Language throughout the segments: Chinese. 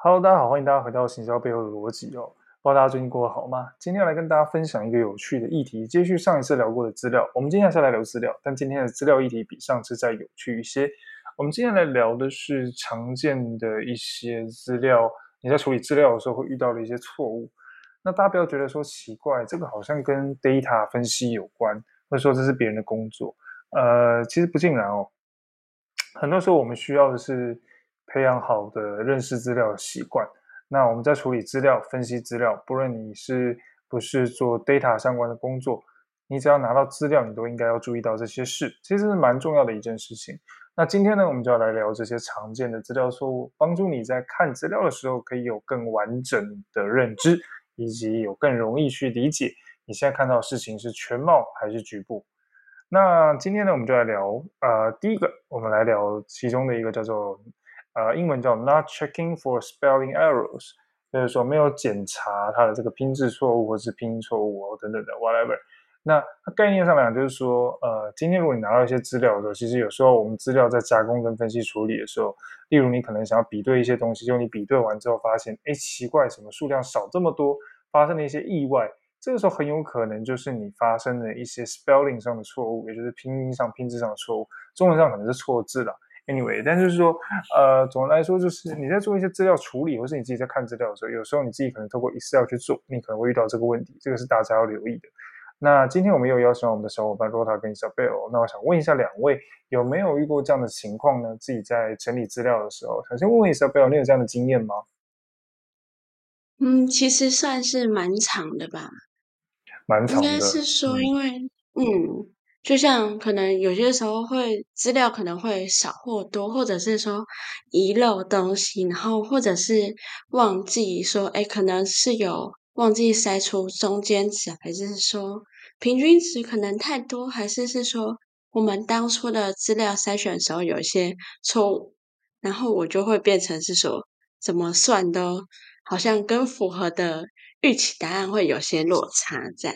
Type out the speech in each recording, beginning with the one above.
Hello，大家好，欢迎大家回到行销背后的逻辑哦。不知道大家最近过得好吗？今天要来跟大家分享一个有趣的议题，接续上一次聊过的资料。我们今天还是来聊资料，但今天的资料议题比上次再有趣一些。我们今天来聊的是常见的一些资料，你在处理资料的时候会遇到的一些错误。那大家不要觉得说奇怪，这个好像跟 data 分析有关，或者说这是别人的工作。呃，其实不尽然哦。很多时候我们需要的是培养好的认识资料习惯。那我们在处理资料、分析资料，不论你是不是做 data 相关的工作，你只要拿到资料，你都应该要注意到这些事，其实是蛮重要的一件事情。那今天呢，我们就要来聊这些常见的资料错误，帮助你在看资料的时候可以有更完整的认知，以及有更容易去理解你现在看到的事情是全貌还是局部。那今天呢，我们就来聊，呃，第一个，我们来聊其中的一个叫做，呃，英文叫 not checking for spelling errors，就是说没有检查它的这个拼字错误或是拼音错误哦等等的 whatever。那概念上来讲，就是说，呃，今天如果你拿到一些资料的时候，其实有时候我们资料在加工跟分析处理的时候，例如你可能想要比对一些东西，就你比对完之后发现，哎，奇怪，什么数量少这么多，发生了一些意外。这个时候很有可能就是你发生的一些 spelling 上的错误，也就是拼音上、拼字上的错误，中文上可能是错字了。Anyway，但就是说，呃，总的来说，就是你在做一些资料处理，或是你自己在看资料的时候，有时候你自己可能透过 Excel 去做，你可能会遇到这个问题，这个是大家要留意的。那今天我们又邀请到我们的小伙伴 Rota 跟 Isabel，那我想问一下两位，有没有遇过这样的情况呢？自己在整理资料的时候，首先问问 Isabel，你有这样的经验吗？嗯，其实算是蛮长的吧。蛮长的，应该是说，因为嗯，嗯，就像可能有些时候会资料可能会少或多，或者是说遗漏东西，然后或者是忘记说，哎，可能是有忘记筛出中间值，还是说平均值可能太多，还是是说我们当初的资料筛选的时候有一些错误，然后我就会变成是说怎么算都好像跟符合的。预期答案会有些落差在。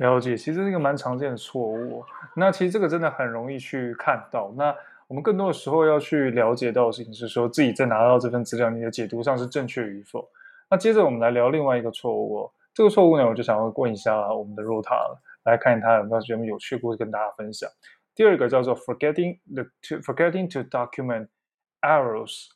了解，其实是一个蛮常见的错误。那其实这个真的很容易去看到。那我们更多的时候要去了解到的事情是说，自己在拿到这份资料，你的解读上是正确与否。那接着我们来聊另外一个错误。这个错误呢，我就想要问一下我们的 Rota 来看他有没有什么有趣故事跟大家分享。第二个叫做 forgetting the to forgetting to document errors。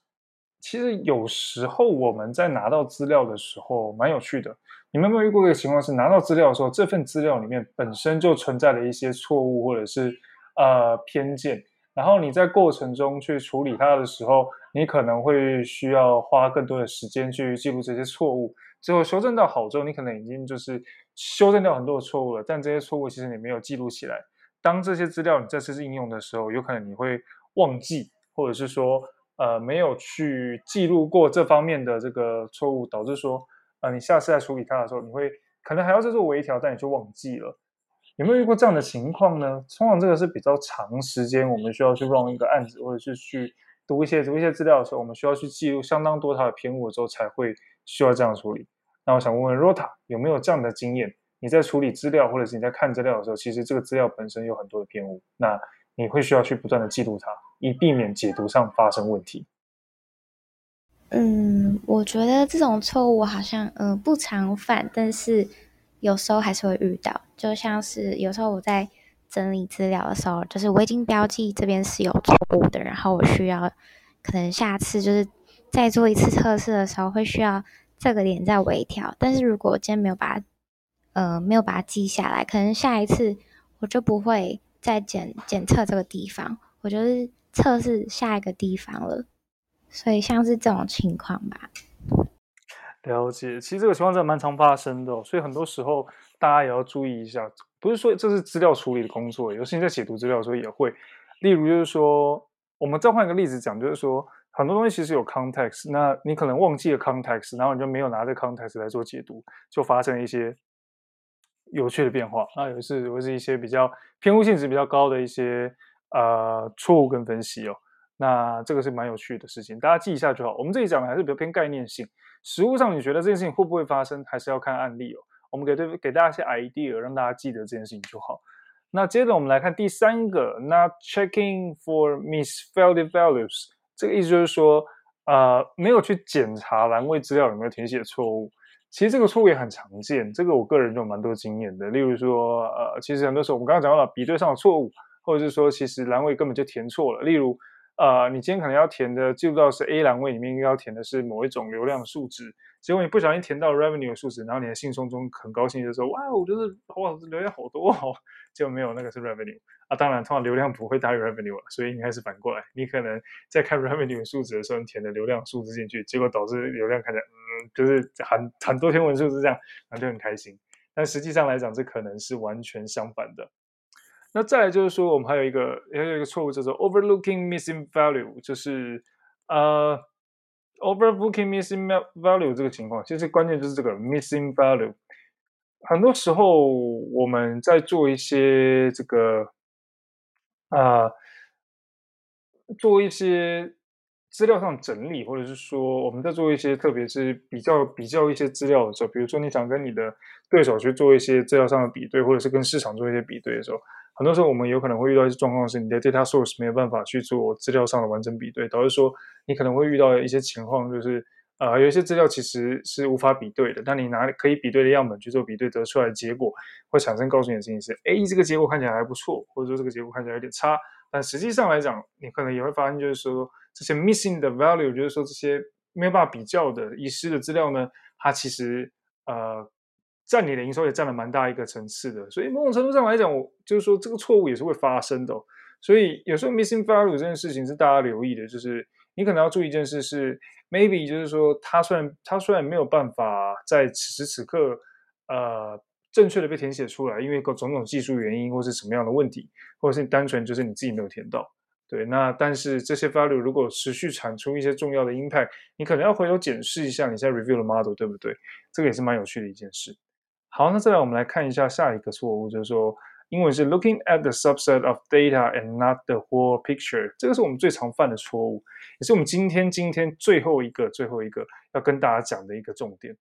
其实有时候我们在拿到资料的时候蛮有趣的。你们有没有遇过一个情况是，拿到资料的时候，这份资料里面本身就存在了一些错误或者是呃偏见，然后你在过程中去处理它的时候，你可能会需要花更多的时间去记录这些错误，最后修正到好之后，你可能已经就是修正掉很多的错误了，但这些错误其实你没有记录起来。当这些资料你再次应用的时候，有可能你会忘记，或者是说。呃，没有去记录过这方面的这个错误，导致说，啊，你下次在处理它的时候，你会可能还要再做微调，但你就忘记了。有没有遇过这样的情况呢？通常这个是比较长时间，我们需要去 run 一个案子，或者是去读一些读一些资料的时候，我们需要去记录相当多它的偏误之后，才会需要这样处理。那我想问问 Rota 有没有这样的经验？你在处理资料，或者是你在看资料的时候，其实这个资料本身有很多的偏误，那你会需要去不断的记录它。以避免解读上发生问题。嗯，我觉得这种错误好像嗯、不常犯，但是有时候还是会遇到。就像是有时候我在整理资料的时候，就是我已经标记这边是有错误的，然后我需要可能下次就是再做一次测试的时候，会需要这个点再微调。但是如果我今天没有把它呃没有把它记下来，可能下一次我就不会再检检测这个地方，我就是。测试下一个地方了，所以像是这种情况吧。了解，其实这个情况真的蛮常发生的哦，所以很多时候大家也要注意一下。不是说这是资料处理的工作，有时你在解读资料的时候也会。例如就是说，我们再换一个例子讲，就是说很多东西其实有 context，那你可能忘记了 context，然后你就没有拿这 context 来做解读，就发生了一些有趣的变化。那有时会是一些比较偏误性质比较高的一些。呃，错误跟分析哦，那这个是蛮有趣的事情，大家记一下就好。我们这里讲的还是比较偏概念性，实物上你觉得这件事情会不会发生，还是要看案例哦。我们给对给大家一些 idea，让大家记得这件事情就好。那接着我们来看第三个，not checking for misspelled values，这个意思就是说，呃没有去检查栏位资料有没有填写错误。其实这个错误也很常见，这个我个人就有蛮多经验的。例如说，呃，其实很多时候我们刚刚讲到了比对上的错误，或者是说其实栏位根本就填错了。例如，呃，你今天可能要填的记录到是 A 栏位里面应该要填的是某一种流量数值，结果你不小心填到 revenue 数值，然后你的信送中很高兴就说，哇，我觉得哇流量好多哦，就没有那个是 revenue。啊，当然，通常流量不会大于 revenue 了，所以应该是反过来。你可能在看 revenue 数值的时候，你填的流量数字进去，结果导致流量看起来，嗯，就是很很多天文数字这样，那就很开心。但实际上来讲，这可能是完全相反的。那再来就是说，我们还有一个还有一个错误叫做 overlooking missing value，就是呃 overlooking missing value 这个情况，其实关键就是这个 missing value。很多时候我们在做一些这个。啊、做一些资料上整理，或者是说我们在做一些，特别是比较比较一些资料的时候，比如说你想跟你的对手去做一些资料上的比对，或者是跟市场做一些比对的时候，很多时候我们有可能会遇到一些状况，是你的 data source 没有办法去做资料上的完整比对，导致说你可能会遇到一些情况，就是。呃，有一些资料其实是无法比对的，但你拿可以比对的样本去做比对，得出来的结果会产生告诉你的事情是：A 这个结果看起来还不错，或者说这个结果看起来有点差。但实际上来讲，你可能也会发现，就是说这些 missing 的 value，就是说这些没有办法比较的遗失的资料呢，它其实呃占你的营收也占了蛮大一个层次的。所以某种程度上来讲，我就是说这个错误也是会发生的哦。所以有时候 missing value 这件事情是大家留意的，就是你可能要注意一件事是。maybe 就是说，他虽然他虽然没有办法在此时此刻，呃，正确的被填写出来，因为各种种技术原因，或是什么样的问题，或者是你单纯就是你自己没有填到，对。那但是这些 value 如果持续产出一些重要的 impact，你可能要回头检视一下你现在 review 的 model 对不对？这个也是蛮有趣的一件事。好，那再来我们来看一下下一个错误，就是说。英文是 looking at the subset of data and not the whole picture，这个是我们最常犯的错误，也是我们今天今天最后一个最后一个要跟大家讲的一个重点。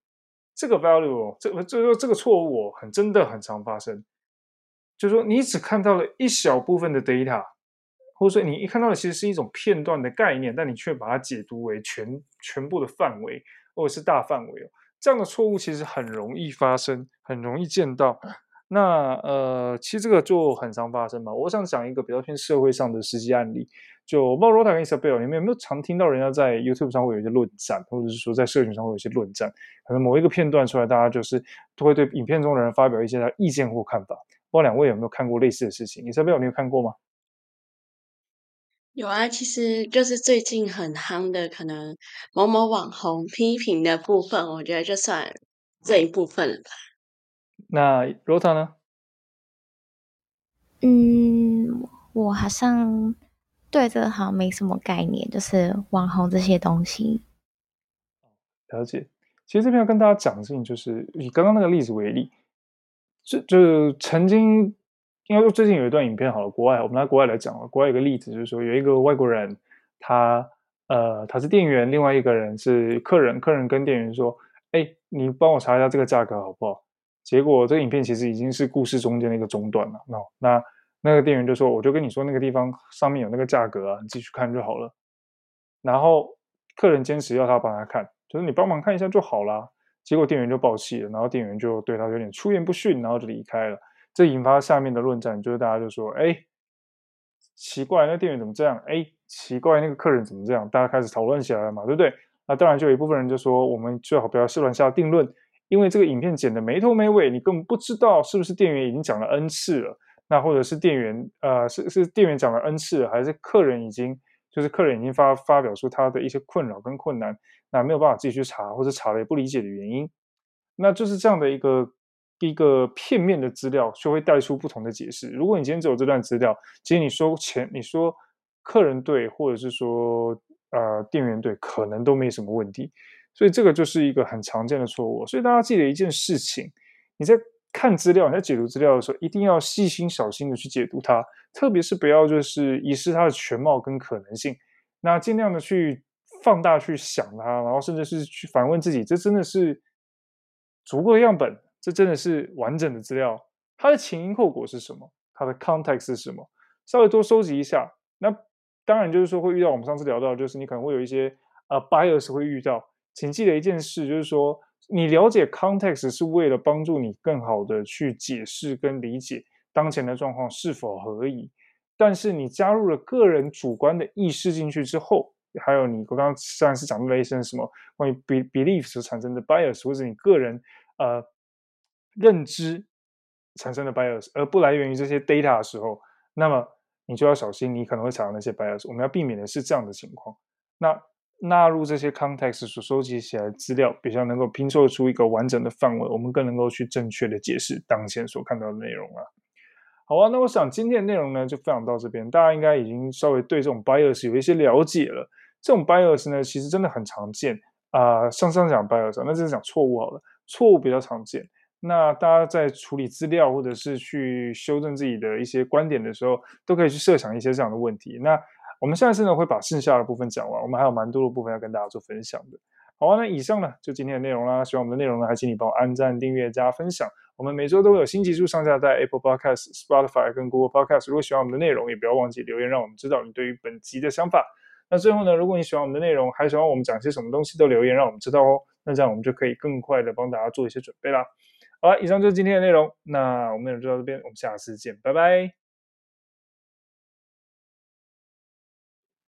这个 value，这个就是说这个错误很真的很常发生，就是说你只看到了一小部分的 data，或者说你一看到的其实是一种片段的概念，但你却把它解读为全全部的范围或者是大范围哦，这样的错误其实很容易发生，很容易见到。那呃，其实这个就很常发生嘛。我想讲一个比较偏社会上的实际案例，就 Rota 跟 Isabel，你们有没有常听到人家在 YouTube 上会有一些论战，或者是说在社群上会有一些论战？可能某一个片段出来，大家就是都会对影片中的人发表一些他意见或看法。不知道两位有没有看过类似的事情伊莎贝尔你有看过吗？有啊，其实就是最近很夯的，可能某某网红批评的部分，我觉得就算这一部分了吧。那 Rota 呢？嗯，我好像对这个好像没什么概念，就是网红这些东西。了解。其实这边要跟大家讲的事情，就是以刚刚那个例子为例，就就曾经应该说最近有一段影片，好了，国外我们拿国外来讲了，国外有个例子，就是说有一个外国人，他呃他是店员，另外一个人是客人，客人跟店员说：“哎，你帮我查一下这个价格好不好？”结果这个影片其实已经是故事中间的一个中断了。那那那个店员就说：“我就跟你说那个地方上面有那个价格啊，你自己去看就好了。”然后客人坚持要他帮他看，就是你帮忙看一下就好啦。结果店员就爆气了，然后店员就对他有点出言不逊，然后就离开了。这引发下面的论战，就是大家就说：“哎，奇怪，那店员怎么这样？哎，奇怪，那个客人怎么这样？”大家开始讨论起来了嘛，对不对？那当然就有一部分人就说：“我们最好不要乱下定论。”因为这个影片剪得没头没尾，你根本不知道是不是店员已经讲了 N 次了，那或者是店员呃是是店员讲了 N 次了，还是客人已经就是客人已经发发表出他的一些困扰跟困难，那没有办法自己去查，或者查了也不理解的原因，那就是这样的一个一个片面的资料，就会带出不同的解释。如果你今天只有这段资料，其实你说前你说客人对，或者是说呃店员对，可能都没什么问题。所以这个就是一个很常见的错误。所以大家记得一件事情：你在看资料、你在解读资料的时候，一定要细心小心的去解读它，特别是不要就是遗失它的全貌跟可能性。那尽量的去放大去想它，然后甚至是去反问自己：这真的是足够的样本？这真的是完整的资料？它的前因后果是什么？它的 context 是什么？稍微多收集一下。那当然就是说会遇到我们上次聊到，就是你可能会有一些。呃 bias 会遇到，请记得一件事，就是说你了解 context 是为了帮助你更好的去解释跟理解当前的状况是否合宜。但是你加入了个人主观的意识进去之后，还有你我刚刚上次讲到了一些什么关于 be belief 所产生的 bias，或者你个人呃认知产生的 bias，而不来源于这些 data 的时候，那么你就要小心，你可能会产生那些 bias。我们要避免的是这样的情况。那纳入这些 context 所收集起来的资料，比较能够拼凑出一个完整的范围，我们更能够去正确的解释当前所看到的内容啊。好啊，那我想今天的内容呢就分享到这边，大家应该已经稍微对这种 bias 有一些了解了。这种 bias 呢，其实真的很常见啊、呃。上上讲 bias，那这是讲错误好了，错误比较常见。那大家在处理资料或者是去修正自己的一些观点的时候，都可以去设想一些这样的问题。那我们下一次呢会把剩下的部分讲完，我们还有蛮多的部分要跟大家做分享的。好啊，那以上呢就今天的内容啦。喜欢我们的内容呢，还请你帮我按赞、订阅、加分享。我们每周都会有新技术上架在 Apple Podcast、Spotify 跟 Google Podcast。如果喜欢我们的内容，也不要忘记留言，让我们知道你对于本集的想法。那最后呢，如果你喜欢我们的内容，还喜欢我们讲些什么东西，都留言让我们知道哦。那这样我们就可以更快的帮大家做一些准备啦。好了，以上就是今天的内容。那我们内容就到这边，我们下次见，拜拜。